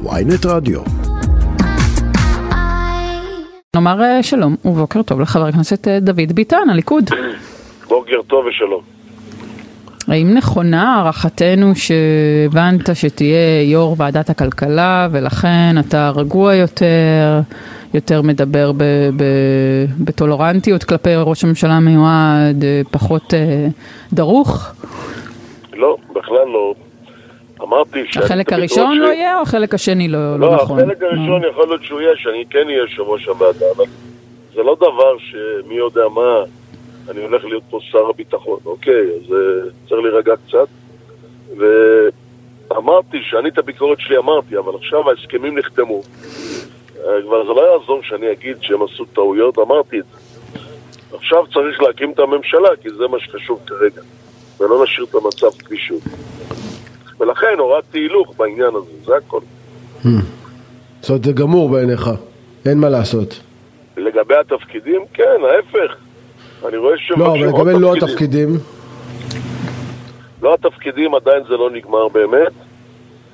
ויינט רדיו. נאמר אה, שלום ובוקר טוב לחבר הכנסת אה, דוד ביטן, הליכוד. בוקר טוב ושלום. האם נכונה הערכתנו שהבנת שתהיה יו"ר ועדת הכלכלה ולכן אתה רגוע יותר, יותר מדבר ב- ב- בטולרנטיות כלפי ראש הממשלה המיועד, אה, פחות אה, דרוך? לא, בכלל לא. אמרתי שאני... החלק תמיד הראשון ש- לא יהיה או החלק השני לא, לא לא, נכון? החלק הראשון יכול להיות שהוא יהיה, שאני כן אהיה יושב ראש הוועדה, אבל זה לא דבר שמי יודע מה, אני הולך להיות פה שר הביטחון, אוקיי, אז אה, צריך להירגע קצת. ואמרתי שאני את הביקורת שלי אמרתי, אבל עכשיו ההסכמים נחתמו. אה, כבר זה לא יעזור שאני אגיד שהם עשו טעויות, אמרתי את זה. עכשיו צריך להקים את הממשלה, כי זה מה שחשוב כרגע. ולא נשאיר את המצב כפי שהוא. ולכן הורדתי הילוך בעניין הזה, זה הכל. זאת אומרת, זה גמור בעיניך, אין מה לעשות. לגבי התפקידים, כן, ההפך. אני רואה לא, אבל שמבקשים לגבי לא תפקידים. התפקידים, לא התפקידים, עדיין זה לא נגמר באמת.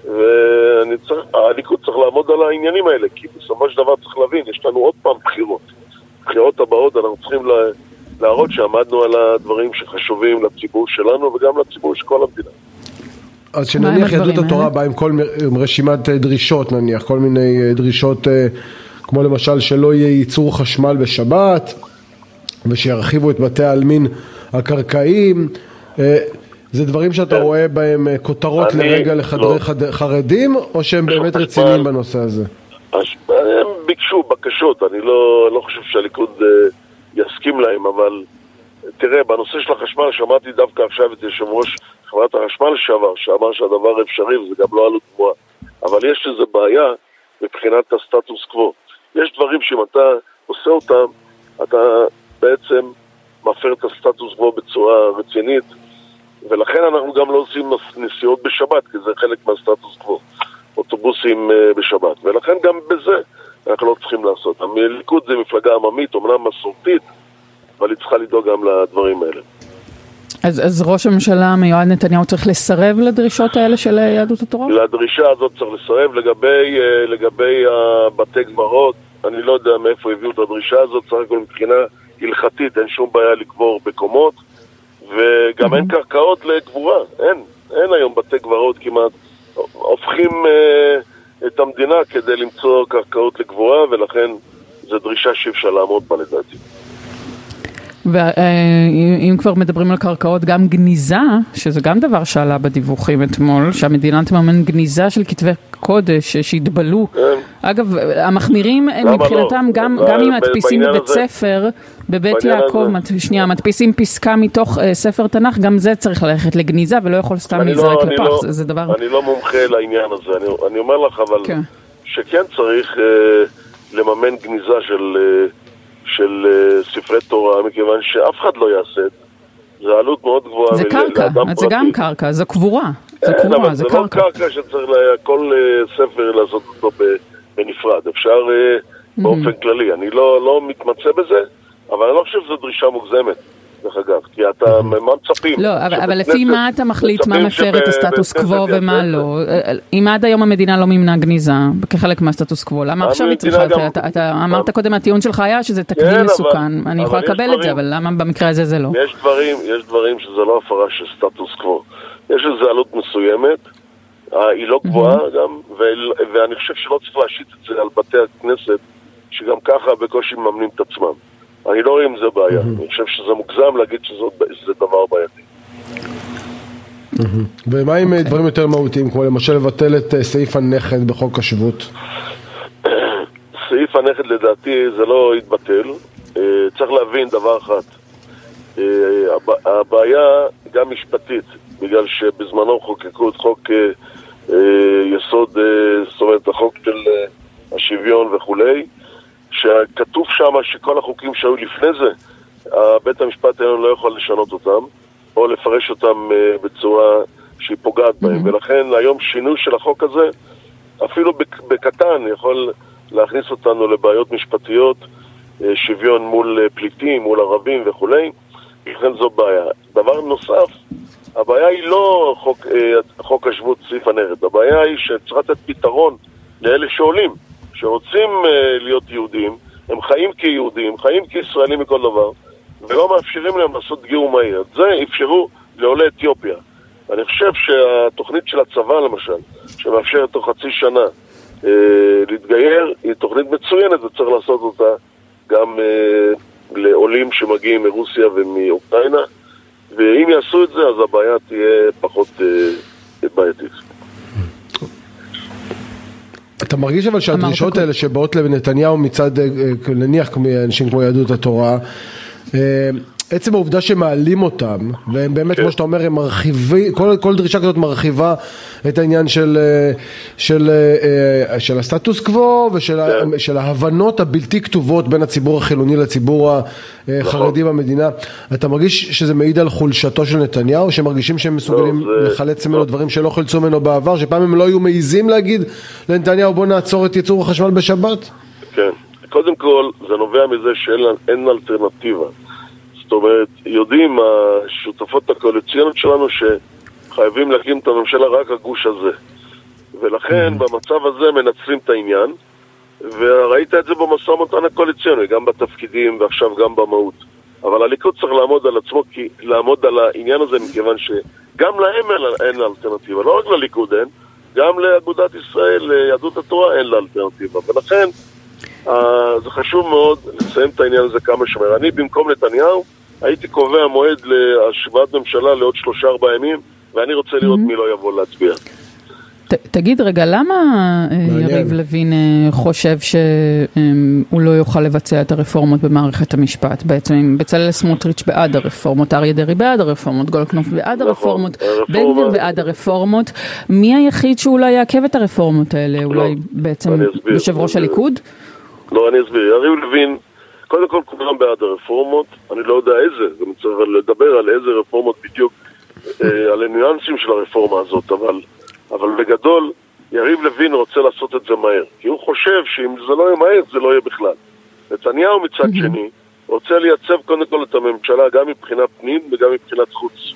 ואני צריך, לעמוד על העניינים האלה, כי בסופו של דבר צריך להבין, יש לנו עוד פעם בחירות. בחירות הבאות אנחנו צריכים לה, להראות שעמדנו על הדברים שחשובים לציבור שלנו וגם לציבור של כל המדינה. אז שנניח יהדות התורה? באה עם כל מ- עם רשימת אה, דרישות נניח, כל מיני אה, דרישות אה, כמו למשל שלא יהיה ייצור חשמל בשבת ושירחיבו את בתי העלמין הקרקעיים זה דברים שאתה כן. רואה בהם כותרות אני- לרגע לחדרי לא. חד- חרדים או שהם באמת. רציניים בנושא הזה? הם ביקשו בקשות, אני לא, לא חושב שהליכוד יסכים להם, אבל תראה, בנושא של החשמל שמעתי דווקא עכשיו את יושב ראש חברת החשמל לשעבר, שאמר שהדבר אפשרי וזה גם לא עלות גבוהה. אבל יש איזו בעיה מבחינת הסטטוס קוו. יש דברים שאם אתה עושה אותם, אתה בעצם מפר את הסטטוס קוו בצורה רצינית, ולכן אנחנו גם לא עושים נסיעות בשבת, כי זה חלק מהסטטוס קוו. אוטובוסים אה, בשבת, ולכן גם בזה אנחנו לא צריכים לעשות. הליכוד זה מפלגה עממית, אומנם מסורתית, אבל היא צריכה לדאוג גם לדברים האלה. אז, אז ראש הממשלה המיועד נתניהו צריך לסרב לדרישות האלה של אה, יהדות התורה? לדרישה הזאת צריך לסרב. לגבי, אה, לגבי הבתי קברות, אני לא יודע מאיפה הביאו את הדרישה הזאת, סך הכל מבחינה הלכתית אין שום בעיה לקבור בקומות, וגם אין קרקעות לקבורה, אין. אין היום בתי קברות כמעט. הופכים אה, את המדינה כדי למצוא קרקעות לקבורה, ולכן זו דרישה שאי אפשר לעמוד בה לדעתי. כבר מדברים על קרקעות, גם גניזה, שזה גם דבר שעלה בדיווחים אתמול, שהמדינה תממן גניזה של כתבי קודש שהתבלו. כן. אגב, המחמירים למה מבחינתם, לא? גם, גם אם מדפיסים בבית הזה- ספר, בבית יעקב, מד- שנייה, מדפיסים פסקה מתוך אה, ספר תנ"ך, גם זה צריך ללכת לגניזה ולא יכול סתם לא- להיזרק אני לפח, לא- זה, זה דבר... אני לא מומחה לעניין הזה, אני, אני אומר לך אבל כן. שכן צריך אה, לממן גניזה של, אה, של ספרי תורה, מכיוון שאף אחד לא יעשה את זה. זו עלות מאוד גבוהה. זה קרקע, זה גם. קרקע, זה קבורה, זה כן, קבורה, זה זה לא קרקע. קרקע שצריך כל אה, ספר לעשות אותו בנפרד. אפשר אה, באופן כללי. אני לא, לא מתמצא בזה, אבל אני לא חושב שזו דרישה מוגזמת, דרך אגב. כי אתה, מה מצפים? לא, אבל, אבל לפי מה אתה מחליט מה מפר את הסטטוס קוו ומה לא? אם עד היום המדינה לא מימנה גניזה כחלק מהסטטוס קוו, למה עכשיו היא צריכה? גם- אתה, אתה אמרת קודם, הטיעון שלך היה שזה תקדים כן, אבל- מסוכן. אני אבל יכולה יש לקבל את זה, אבל למה במקרה הזה זה לא? יש דברים, יש דברים שזה לא הפרה של סטטוס קוו. יש לזה עלות מסוימת, אה, היא לא גבוהה גם, ואני חושב שלא צריך להשית את זה על בתי הכנסת, שגם ככה בקושי מממנים את עצמם. אני לא רואה עם זה בעיה. אני חושב שזה מוגזם להגיד שזה דבר בעייתי. ומה עם אה, דברים יותר מהותיים כמו למשל לבטל את אה, סעיף הנכד בחוק השבות? סעיף הנכד לדעתי זה לא יתבטל. אה, צריך להבין דבר אחד. הב- הבעיה גם משפטית, בגלל שבזמנו חוקקו את חוק יסוד, זאת אומרת החוק של השוויון וכולי, שכתוב שם שכל החוקים שהיו לפני זה, אה, בית המשפט העליון לא יכול לשנות אותם, או לפרש אותם אה, בצורה שהיא פוגעת בהם, ולכן היום שינוי של החוק הזה, אפילו בק- בקטן, יכול להכניס אותנו לבעיות משפטיות, אה, שוויון מול פליטים, מול ערבים וכולי, לכן זו בעיה. דבר נוסף, הבעיה היא לא חוק, חוק השבות סעיף הנרד, הבעיה היא שצריך לתת פתרון לאלה שעולים, שרוצים uh, להיות יהודים, הם חיים כיהודים, חיים כישראלים מכל דבר, ולא מאפשרים להם לעשות גיור מהיר. את זה אפשרו לעולי אתיופיה. אני חושב שהתוכנית של הצבא למשל, שמאפשרת תוך חצי שנה אה, להתגייר, היא תוכנית מצוינת וצריך לעשות אותה גם אה, לעולים שמגיעים מרוסיה ומאוקראינה, ואם יעשו את זה אז הבעיה תהיה פחות אה, בעייתית. אתה מרגיש אבל שהדרישות האלה שבאות לנתניהו מצד, אה, נניח אנשים כמו יהדות התורה, אה, עצם העובדה שמעלים אותם, והם באמת, כן. כמו שאתה אומר, הם מרחיבים, כל, כל דרישה כזאת מרחיבה את העניין של, של, של, של הסטטוס קוו ושל כן. של ההבנות הבלתי כתובות בין הציבור החילוני לציבור החרדי נכון. במדינה. אתה מרגיש שזה מעיד על חולשתו של נתניהו, שמרגישים שהם מסוגלים לא, זה... לחלץ ממנו לא. דברים שלא חלצו ממנו בעבר, שפעם הם לא היו מעיזים להגיד לנתניהו בוא נעצור את ייצור החשמל בשבת? כן. קודם כל, זה נובע מזה שאין אלטרנטיבה. זאת אומרת, יודעים השותפות הקואליציוניות שלנו שחייבים להקים את הממשלה רק הגוש הזה. ולכן mm-hmm. במצב הזה מנצלים את העניין, וראית את זה במשא ומתן הקואליציוני, גם בתפקידים ועכשיו גם במהות. אבל הליכוד צריך לעמוד על עצמו, כי, לעמוד על העניין הזה, מכיוון שגם להם אין, אין אלטרנטיבה, לא רק לליכוד אין, גם לאגודת ישראל, ליהדות התורה אין לה אלטרנטיבה. ולכן אה, זה חשוב מאוד לסיים את העניין הזה כמה שמר. אני במקום נתניהו הייתי קובע מועד להשוואת ממשלה לעוד שלושה ארבעה ימים, ואני רוצה לראות. מי לא יבוא להצביע. ת, תגיד רגע, למה אה, יריב לוין אה, חושב שהוא לא יוכל לבצע את הרפורמות במערכת המשפט? בעצם אם בצלאל סמוטריץ' בעד הרפורמות, אריה דרעי בעד הרפורמות, גולדקנופ בעד נכון, הרפורמות, בן גביר בעד הרפורמות, מי היחיד שאולי יעכב את הרפורמות האלה? אולי לא, בעצם יושב ראש הליכוד? לא, אני אסביר. יריב לוין, קודם כל כולם בעד הרפורמות, אני לא יודע איזה, גם צריך לדבר על איזה רפורמות בדיוק, אה, על הניואנסים של הרפורמה הזאת, אבל... אבל בגדול, יריב לוין רוצה לעשות את זה מהר. כי הוא חושב שאם זה לא יהיה מהר, זה לא יהיה בכלל. נתניהו מצד שני רוצה לייצב קודם כל את הממשלה גם מבחינת פנים וגם מבחינת חוץ.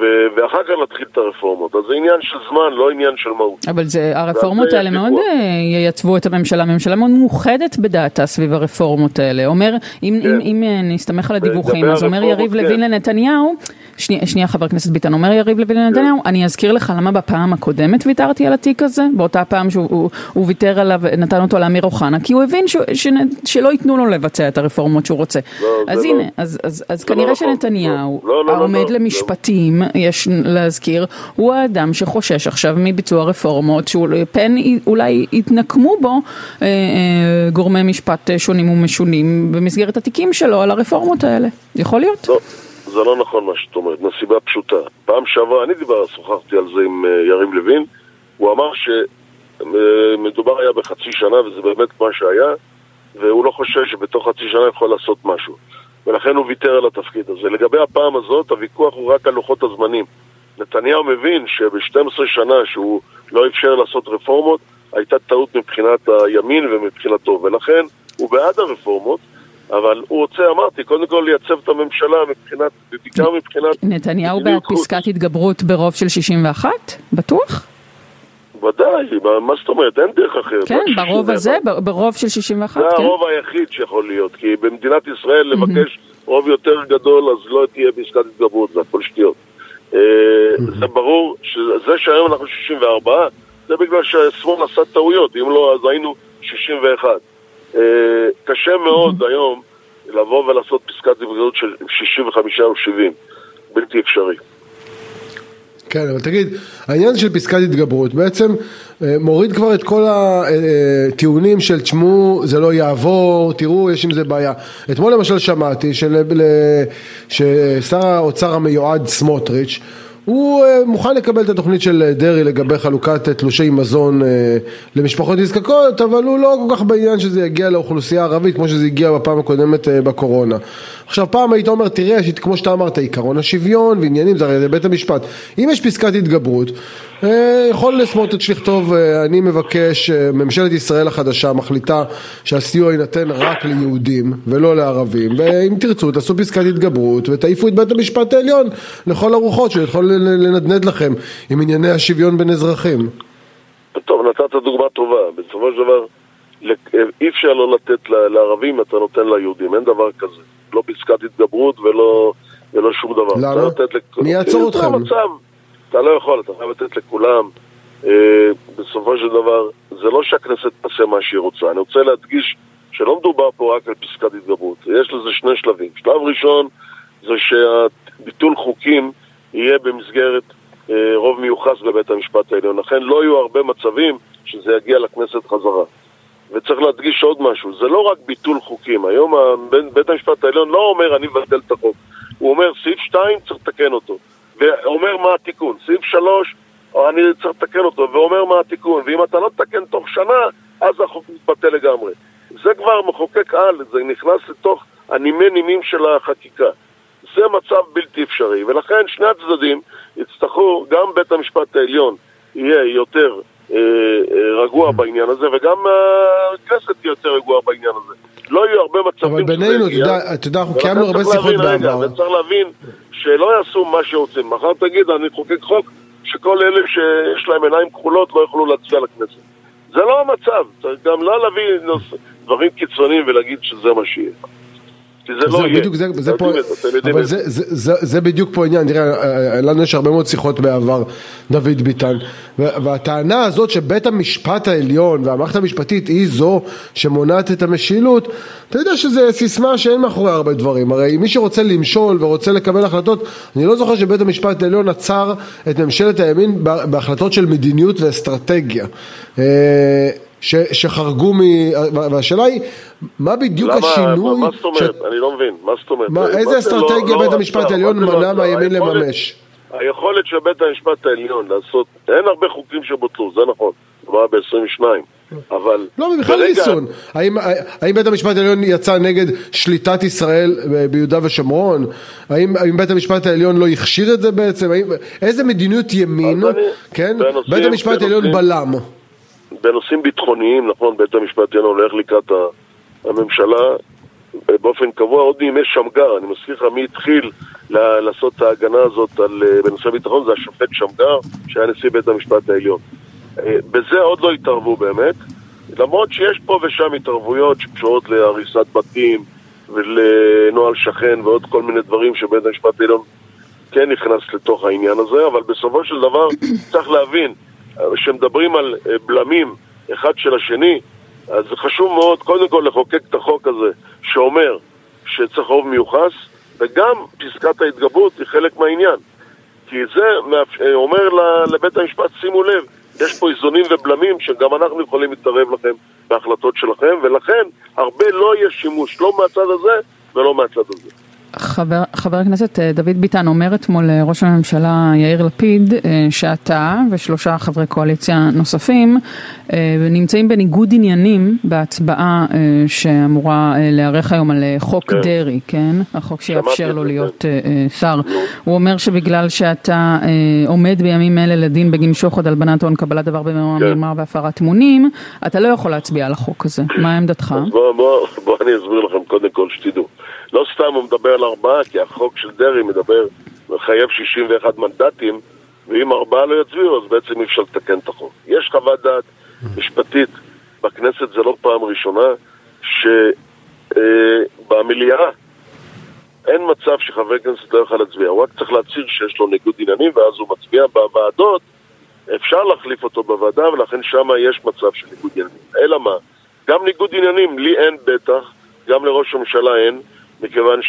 ו- ואחר כך להתחיל את הרפורמות. אז זה עניין של זמן, לא עניין של מהות. אבל זה, הרפורמות האלה מאוד uh, ייצבו את הממשלה. הממשלה מאוד מאוחדת בדעתה סביב הרפורמות האלה. אומר, אם, כן. אם, אם אה, נסתמך על הדיווחים, אז אומר יריב כן. לוין לנתניהו, שנייה, שנייה חבר הכנסת ביטן, אומר יריב לוין לנתניהו. אני אזכיר לך למה בפעם הקודמת ויתרתי על התיק הזה, באותה פעם שהוא הוא ויתר עליו, נתן אותו לאמיר אוחנה, כי הוא הבין ש, ש, שלא ייתנו לו לבצע את הרפורמות שהוא רוצה. לא, אז הנה, לא. אז, אז, אז לא כנראה נכון. שנתניהו, לא, לא, לא, העומד לא, למשפטים, לא. יש להזכיר, הוא האדם שחושש עכשיו מביצוע רפורמות, שפן אולי יתנקמו בו אה, אה, גורמי משפט שונים ומשונים במסגרת התיקים שלו על הרפורמות האלה. יכול להיות? לא. זה לא נכון מה שאת אומרת, מסיבה פשוטה. פעם שעברה, אני דיבר, שוחחתי על זה עם uh, יריב לוין, הוא אמר שמדובר היה בחצי שנה וזה באמת מה שהיה, והוא לא חושב שבתוך חצי שנה יכול לעשות משהו. ולכן הוא ויתר על התפקיד הזה. לגבי הפעם הזאת, הוויכוח הוא רק על לוחות הזמנים. נתניהו מבין שב-12 שנה שהוא לא אפשר לעשות רפורמות, הייתה טעות מבחינת הימין ומבחינתו, ולכן הוא בעד הרפורמות, אבל הוא רוצה, אמרתי, קודם כל לייצב את הממשלה מבחינת, בעיקר מבחינת... נתניהו בעד פסקת התגברות ברוב של 61? בטוח? ודאי, מה זאת אומרת? אין דרך אחרת. כן, ברוב הזה, ברוב של 61, כן. זה הרוב היחיד שיכול להיות, כי במדינת ישראל לבקש רוב יותר גדול, אז לא תהיה פסקת התגברות, זה הכל שטויות. אה, זה ברור שזה שהיום אנחנו 64, זה בגלל שהשמאל עשה טעויות, אם לא, אז היינו 61. אה, קשה מאוד היום לבוא ולעשות פסקת התגברות של 65 או 70, בלתי אפשרי. כן, אבל תגיד, העניין של פסקת התגברות בעצם אה, מוריד כבר את כל הטיעונים של תשמעו, זה לא יעבור, תראו, יש עם זה בעיה. אתמול למשל שמעתי של, ששר האוצר המיועד סמוטריץ' הוא אה, מוכן לקבל את התוכנית של דרעי לגבי חלוקת תלושי מזון אה, למשפחות נזקקות, אבל הוא לא כל כך בעניין שזה יגיע לאוכלוסייה הערבית כמו שזה הגיע בפעם הקודמת בקורונה. עכשיו פעם היית אומר תראה כמו שאתה אמרת עיקרון השוויון ועניינים זה הרי בית המשפט אם יש פסקת התגברות אה, יכול סמוטריץ' לכתוב אה, אני מבקש אה, ממשלת ישראל החדשה מחליטה שהסיוע יינתן רק ליהודים ולא לערבים ואם תרצו תעשו פסקת התגברות ותעיפו את בית המשפט העליון לכל הרוחות שיכול לנדנד לכם עם ענייני השוויון בין אזרחים טוב, נתת דוגמה טובה. בסופו של דבר, אי אפשר לא לתת לערבים, אתה נותן ליהודים, אין דבר כזה. לא פסקת התגברות ולא, ולא שום דבר. למה? מי יעצור אתכם? המצב, אתה לא יכול, אתה חייב לתת לכולם. אה, בסופו של דבר, זה לא שהכנסת תעשה מה שהיא רוצה. אני רוצה להדגיש שלא מדובר פה רק על פסקת התגברות. יש לזה שני שלבים. שלב ראשון זה שביטול חוקים יהיה במסגרת אה, רוב מיוחס בבית המשפט העליון. לכן לא יהיו הרבה מצבים שזה יגיע לכנסת חזרה. וצריך להדגיש עוד משהו, זה לא רק ביטול חוקים. היום בית המשפט העליון לא אומר אני מבטל את החוק. הוא אומר סעיף 2 צריך לתקן אותו. ואומר מה התיקון. סעיף 3 אני צריך לתקן אותו, ואומר מה התיקון. ואם אתה לא תתקן תוך שנה, אז החוק מתבטל לגמרי. זה כבר מחוקק על, זה נכנס לתוך הנימי נימים של החקיקה. זה מצב בלתי אפשרי, ולכן שני הצדדים יצטרכו, גם בית המשפט העליון יהיה יותר רגוע בעניין הזה, וגם הכנסת תהיה יותר רגועה בעניין הזה. לא יהיו הרבה מצבים אבל בינינו, אתה יודע, אנחנו קיימנו הרבה שיחות בעבר. וצריך להבין שלא יעשו מה שרוצים. מחר תגיד, אני אחוקק חוק שכל אלה שיש להם עיניים כחולות לא יוכלו להצביע לכנסת. זה לא המצב, צריך גם לא להביא דברים קיצוניים ולהגיד שזה מה שיהיה. כי זה לא יהיה. בדיוק, זה, זה פה, אבל זה, זה, זה, זה בדיוק פה העניין, תראה, אה, לנו יש הרבה מאוד שיחות בעבר, דוד ביטן, והטענה הזאת שבית המשפט העליון והמערכת המשפטית היא זו שמונעת את המשילות, אתה יודע שזה סיסמה שאין מאחורי הרבה דברים, הרי מי שרוצה למשול ורוצה לקבל החלטות, אני לא זוכר שבית המשפט העליון עצר את ממשלת הימין בהחלטות של מדיניות ואסטרטגיה. ש, שחרגו מ... והשאלה היא, מה בדיוק למה, השינוי... מה זאת אומרת? ש... אני לא מבין, מה זאת אומרת? מה, איזה אסטרטגיה לא, בית לא, המשפט העליון לא, מנע מהימין לממש? היכולת של בית המשפט העליון לעשות, אין הרבה חוקים שבוטלו, זה נכון, זה היה ב-22, אבל... לא, בכלל ריסון. האם, האם בית המשפט העליון יצא נגד שליטת ישראל ביהודה ושומרון? האם, האם בית המשפט העליון לא הכשיר את זה בעצם? האם, איזה מדיניות ימין, כן? בית המשפט העליון בלם. בנושאים ביטחוניים, נכון, בית המשפט העליון הולך לקראת הממשלה באופן קבוע, עוד מימי שמגר, אני מזכיר לך מי התחיל לעשות את ההגנה הזאת על, אה, בנושא ביטחון, זה השופט שמגר, שהיה נשיא בית המשפט העליון. אה, בזה עוד לא התערבו באמת, למרות שיש פה ושם התערבויות שקשורות להריסת בתים ולנוהל שכן ועוד כל מיני דברים שבית המשפט העליון כן נכנס לתוך העניין הזה, אבל בסופו של דבר צריך להבין שמדברים על אה, בלמים אחד של השני, אז חשוב מאוד קודם כל לחוקק את החוק הזה שאומר שצריך רוב מיוחס, וגם פסקת ההתגברות היא חלק מהעניין. כי זה אה, אומר לבית המשפט, שימו לב, יש פה איזונים ובלמים שגם אנחנו יכולים להתערב לכם בהחלטות שלכם, ולכן הרבה לא יהיה שימוש, לא מהצד הזה ולא מהצד הזה. חבר, חבר הכנסת אה, דוד ביטן אומר אתמול לראש הממשלה יאיר לפיד אה, שאתה ושלושה חברי קואליציה נוספים אה, נמצאים בניגוד עניינים בהצבעה שאמורה להיערך היום על חוק כן. דרעי, כן? החוק שיאפשר לו להיות כן. שר. הוא אומר שבגלל שאתה עומד בימים אלה לדין בגין שוחד, הלבנת הון, קבלת דבר במרמה כן. והפרת אמונים, אתה לא יכול להצביע על החוק הזה. מה עמדתך? בוא, בוא, בוא אני אסביר לכם קודם כל שתדעו. לא סתם הוא מדבר על ארבעה, כי החוק של דרעי מדבר, מחייב 61 מנדטים, ואם ארבעה לא יצביעו, אז בעצם אי אפשר לתקן את החוק. יש חוות דעת משפטית בכנסת, זה לא פעם ראשונה, שבמליאה אה, אין מצב שחבר כנסת לא יוכל להצביע, הוא רק צריך להצהיר שיש לו ניגוד עניינים ואז הוא מצביע בוועדות, אפשר להחליף אותו בוועדה ולכן שם יש מצב של ניגוד עניינים. אלא מה? גם ניגוד עניינים, לי אין בטח, גם לראש הממשלה אין, מכיוון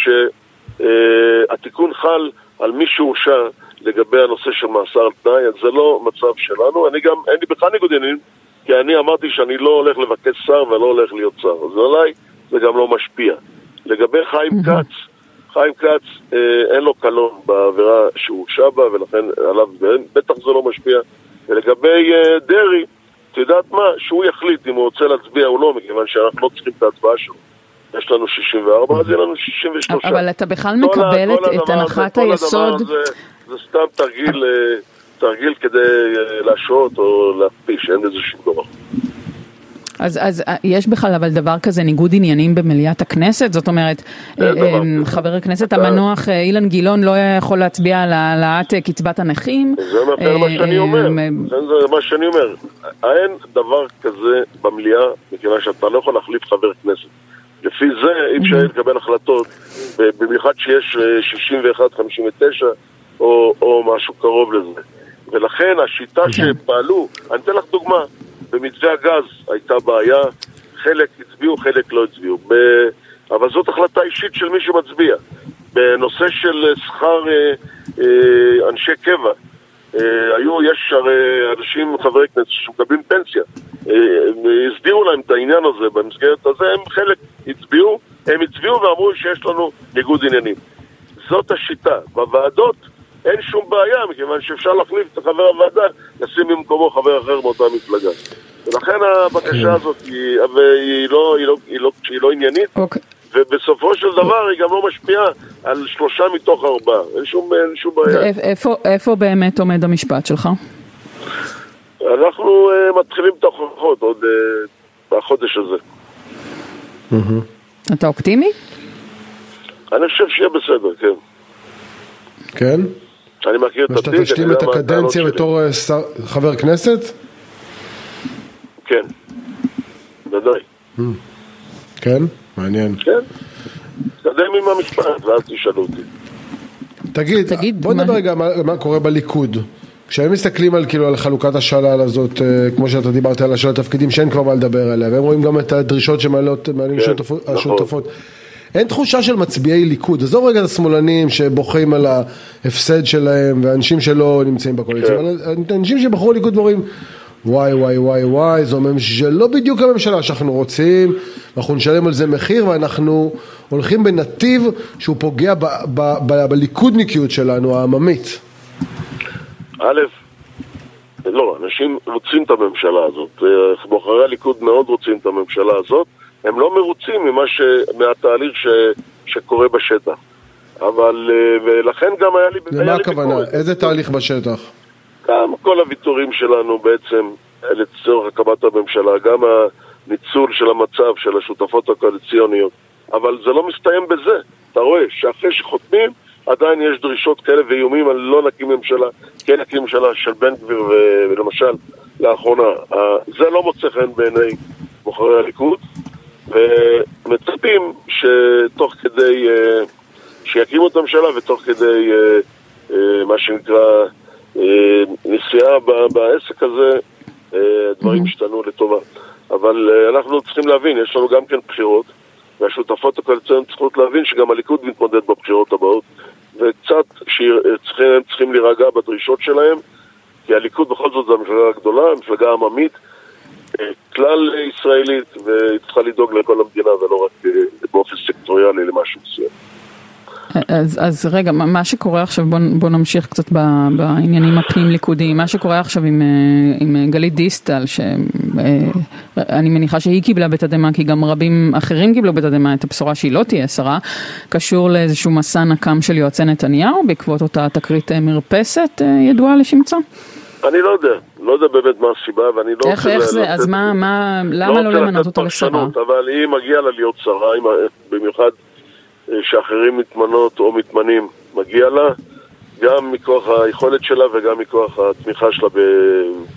שהתיקון חל על מי שהורשע לגבי הנושא של מאסר על תנאי, אז זה לא מצב שלנו. אני גם, אין לי בכלל ניגוד עניינים, כי אני אמרתי שאני לא הולך לבקש שר ולא הולך להיות שר. אז עליי זה גם לא משפיע. לגבי חיים כץ, חיים כץ אה, אין לו קלון בעבירה שהורשע בה, ולכן עליו בטח זה לא משפיע. ולגבי אה, דרעי, את יודעת מה? שהוא יחליט אם הוא רוצה להצביע או לא, מכיוון שאנחנו לא צריכים את ההצבעה שלו. יש לנו 64, אז יהיה לנו 63. אבל אתה בכלל מקבל את הנחת היסוד... זה סתם תרגיל, אה, תרגיל כדי אה, להשעות או להכפיש, אין לזה שום דבר. אז, אז אה, יש בכלל אבל דבר כזה ניגוד עניינים במליאת הכנסת? זאת אומרת. חבר הכנסת המנוח אילן גילאון לא יכול להצביע על העלאת קצבת הנכים? זה מה- שאני אומר, זה מה שאני אומר. אין דבר כזה במליאה, מכיוון שאתה לא יכול להחליף חבר כנסת. לפי זה אי אפשר לקבל החלטות, במיוחד שיש אה, 61-59 או, או משהו קרוב לזה. ולכן השיטה שפעלו, אני אתן לך דוגמה, במתווה הגז הייתה בעיה, חלק הצביעו, חלק לא הצביעו. ב... אבל זאת החלטה אישית של מי שמצביע. בנושא של אה, שכר אה, אה, אנשי קבע, אה, היו, יש הרי אנשים, חברי כנסת שמקבלים פנסיה. אה, הם הסבירו להם את העניין הזה במסגרת הזה, הם חלק הצביעו, הם הצביעו ואמרו שיש לנו ניגוד עניינים. זאת השיטה. בוועדות אין שום בעיה, מכיוון שאפשר להחליף את חבר הוועדה, לשים במקומו חבר אחר מאותה מפלגה. ולכן הבקשה הזאת היא, והיא לא, היא לא, היא לא, היא לא עניינית, אוקיי. ובסופו של דבר היא גם לא משפיעה על שלושה מתוך ארבעה. אין שום, אין שום בעיה. איפה, איפה באמת עומד המשפט שלך? אנחנו uh, מתחילים את ההוכחות עוד uh, בחודש הזה. אתה אופטימי? אני חושב שיהיה בסדר, כן. כן? אני מכיר את ושאתה התיק, תשלים אני את יודע מה הטענות הקדנציה. בתור אה, שר- חבר כנסת? כן. ודאי. כן? מעניין. כן. תתקדם עם המשפט, ואז תשאלו אותי. תגיד, תגיד, בוא מה- נדבר רגע מה, מה קורה בליכוד. כשהם מסתכלים על כאילו על חלוקת השלל הזאת, אה, כמו שאתה דיברת על השלל התפקידים שאין כבר מה לדבר עליה, והם רואים גם את הדרישות שמעלות מעלים כן, השותפות- נכון. השותפות. אין תחושה של מצביעי ליכוד, עזוב רגע את השמאלנים שבוכים על ההפסד שלהם, ואנשים שלא נמצאים בקואליציה, כן. אבל אנשים שבחרו ליכוד ואומרים, וואי וואי וואי וואי, זו ממשלה, לא בדיוק הממשלה שאנחנו רוצים, אנחנו נשלם על זה מחיר, ואנחנו הולכים בנתיב שהוא פוגע ב, ב, ב, בליכודניקיות שלנו, העממית. א', לא, אנשים רוצים את הממשלה הזאת. אה, בוחרי הליכוד מאוד רוצים את הממשלה הזאת. הם לא מרוצים ממה ש... מהתהליך ש... שקורה בשטח. אבל, אה, ולכן גם היה לי... למה הכוונה? איזה תהליך בשטח? גם כל הוויתורים שלנו בעצם לצורך הקמת הממשלה, גם הניצול של המצב של השותפות הקואליציוניות, אבל זה לא מסתיים בזה. אתה רואה שאחרי שחותמים, עדיין יש דרישות כאלה ואיומים על לא נקים ממשלה, כן נקים ממשלה של בן גביר ולמשל לאחרונה. אה, זה לא מוצא חן בעיני בוחרי הליכוד, ומצפים שתוך כדי, אה, שיקימו את הממשלה ותוך כדי אה, אה, מה שנקרא אה, נסיעה בעסק הזה, אה, דברים השתנו לטובה. אבל אה, אנחנו צריכים להבין, יש לנו גם כן בחירות, והשותפות הקואליציוניות צריכות להבין שגם הליכוד מתמודד בבחירות הבאות, וקצת שצריכים, הם צריכים להירגע בדרישות שלהם, כי הליכוד בכל זאת זו המפלגה הגדולה, המפלגה העממית, כלל ישראלית, והיא צריכה לדאוג לכל המדינה ולא רק באופן סקטוריאלי למשהו מסוים. אז, אז רגע, מה, שקורה עכשיו, בוא, בוא נמשיך קצת ב, בעניינים הפנים ליכודיים, מה שקורה עכשיו עם, אה, עם אה, גלית דיסטל, שאני מניחה שהיא קיבלה בתדהמה, כי גם רבים אחרים קיבלו בתדהמה את הבשורה שהיא לא תהיה שרה, קשור לאיזשהו מסע נקם של יועצי נתניהו, בעקבות אותה תקרית אה, מרפסת אה, ידועה לשמצה? אני לא יודע, לא יודע באמת מה הסיבה, ואני לא איך, רוצה איך לתת- זה, אז מה, מה, למה לא רוצה למנות אותה לשרה? אבל היא מגיעה לה להיות שרה, במיוחד אה, שאחרים מתמנות או מתמנים, מגיע לה, גם מכוח היכולת שלה וגם מכוח התמיכה שלה ב-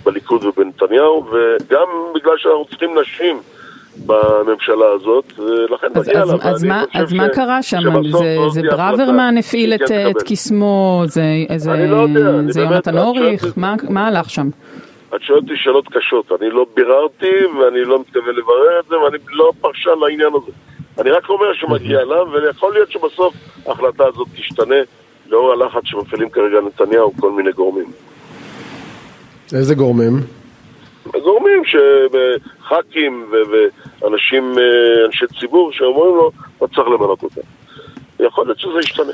בליכוד ובנתניהו, וגם בגלל שאנחנו צריכים נשים בממשלה הזאת, ולכן אז, מגיע אז, לה. אז, מה, אז מה ש- קרה שם? זה, זאת זה ברוורמן הפעיל שהיא את, כן את תקבל. קסמו, זה, זה, לא יודע, זה יונתן אוריך, שואלת- מה, מה הלך שם? את שואלת אותי שאלות קשות, אני לא ביררתי ואני לא מתכוון לברר את זה ואני לא פרשן לעניין הזה. אני רק אומר שמגיע לה, ויכול להיות שבסוף ההחלטה הזאת תשתנה לאור הלחץ שמפעילים כרגע נתניהו כל מיני גורמים. איזה גורמים? גורמים שח"כים ואנשים, אה, אנשי ציבור שאומרים לו, לא צריך למנות אותה. יכול להיות שזה ישתנה.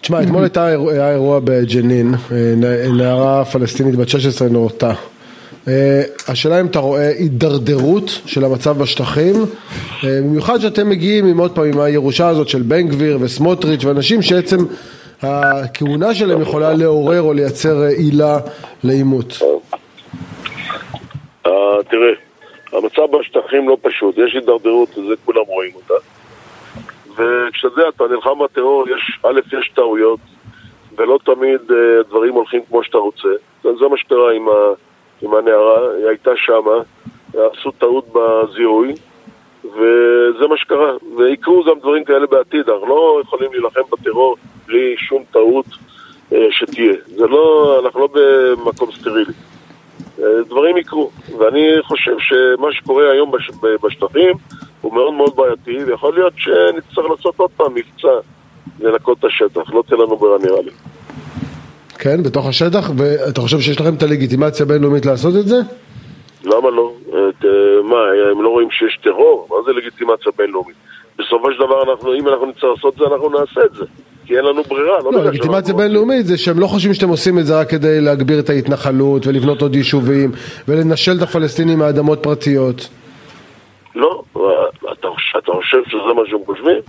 תשמע, אתמול היה אירוע בג'נין, אה, נערה פלסטינית בת 16 נורתה. אה, השאלה אם אתה רואה הידרדרות של המצב בשטחים, אה, במיוחד שאתם מגיעים עם עוד פעם עם הירושה הזאת של בן גביר וסמוטריץ' ואנשים שעצם הכהונה שלהם יכולה לעורר או לייצר אה, עילה לעימות. אה, תראה, המצב בשטחים לא פשוט, יש הידרדרות, וזה כולם רואים אותה. יודע, אתה נלחם בטרור, יש, א', יש טעויות, ולא תמיד דברים הולכים כמו שאתה רוצה. זה מה שקרה עם, ה, עם הנערה, היא הייתה שמה, עשו טעות בזיהוי, וזה מה שקרה. ויקרו גם דברים כאלה בעתיד, אנחנו לא יכולים להילחם בטרור בלי שום טעות uh, שתהיה. זה לא, אנחנו לא במקום סטרילי. Uh, דברים יקרו, ואני חושב שמה שקורה היום בש, בשטחים הוא מאוד מאוד בעייתי, ויכול להיות שנצטרך לעשות עוד פעם מבצע לנקות את השטח, לא תהיה לנו ברירה נראה לי. כן, בתוך השטח, ואתה חושב שיש לכם את הלגיטימציה הבינלאומית לעשות את זה? למה לא? את, אה, מה, הם לא רואים שיש טרור? מה זה לגיטימציה בינלאומית? בסופו של דבר, אנחנו, אם אנחנו נצטרך לעשות את זה, אנחנו נעשה את זה. כי אין לנו ברירה, לא, לא לגיטימציה בינלאומית זה שהם לא חושבים שאתם עושים את זה רק כדי להגביר את ההתנחלות ולבנות עוד יישובים ולנשל את הפלסטינים מאדמות פרטיות. לא, אתה, אתה חושב שזה מה שהם חושבים?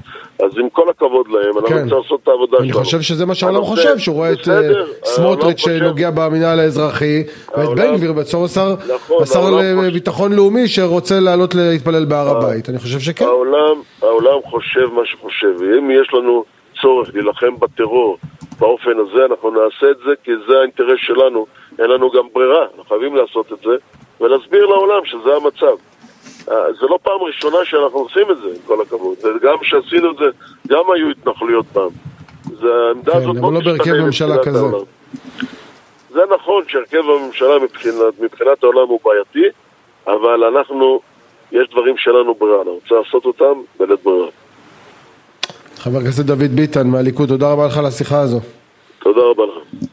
אז עם כל הכבוד להם, אנחנו כן. לעשות את העבודה שלנו. אני חושב שזה מה שהעולם חושב, שהוא רואה את אה, סמוטריץ' שנוגע במינהל האזרחי, ואת בן גביר בתור השר נכון, לביטחון לאומי שרוצה לעלות להתפלל בהר הבית. אני חושב שכן. העולם חושב מה שחושב, ואם יש לנו צורך להילחם בטרור באופן הזה, אנחנו נעשה את זה, כי זה האינטרס שלנו. אין לנו גם ברירה, אנחנו חייבים לעשות את זה, ולהסביר לעולם שזה המצב. אה, זה לא פעם ראשונה שאנחנו עושים את זה, עם כל הכבוד. וגם כשעשינו את זה, גם היו התנחלויות פעם. זה, העמדה כן, הזאת לא אבל לא בהרכב ממשלה כזה. העולם. זה נכון שהרכב הממשלה מבחינת, מבחינת העולם הוא בעייתי, אבל אנחנו, יש דברים שלנו ברירה, אני רוצה לעשות אותם בלית ברירה. חבר הכנסת דוד ביטן מהליכוד, תודה רבה לך על השיחה הזו. תודה רבה לך.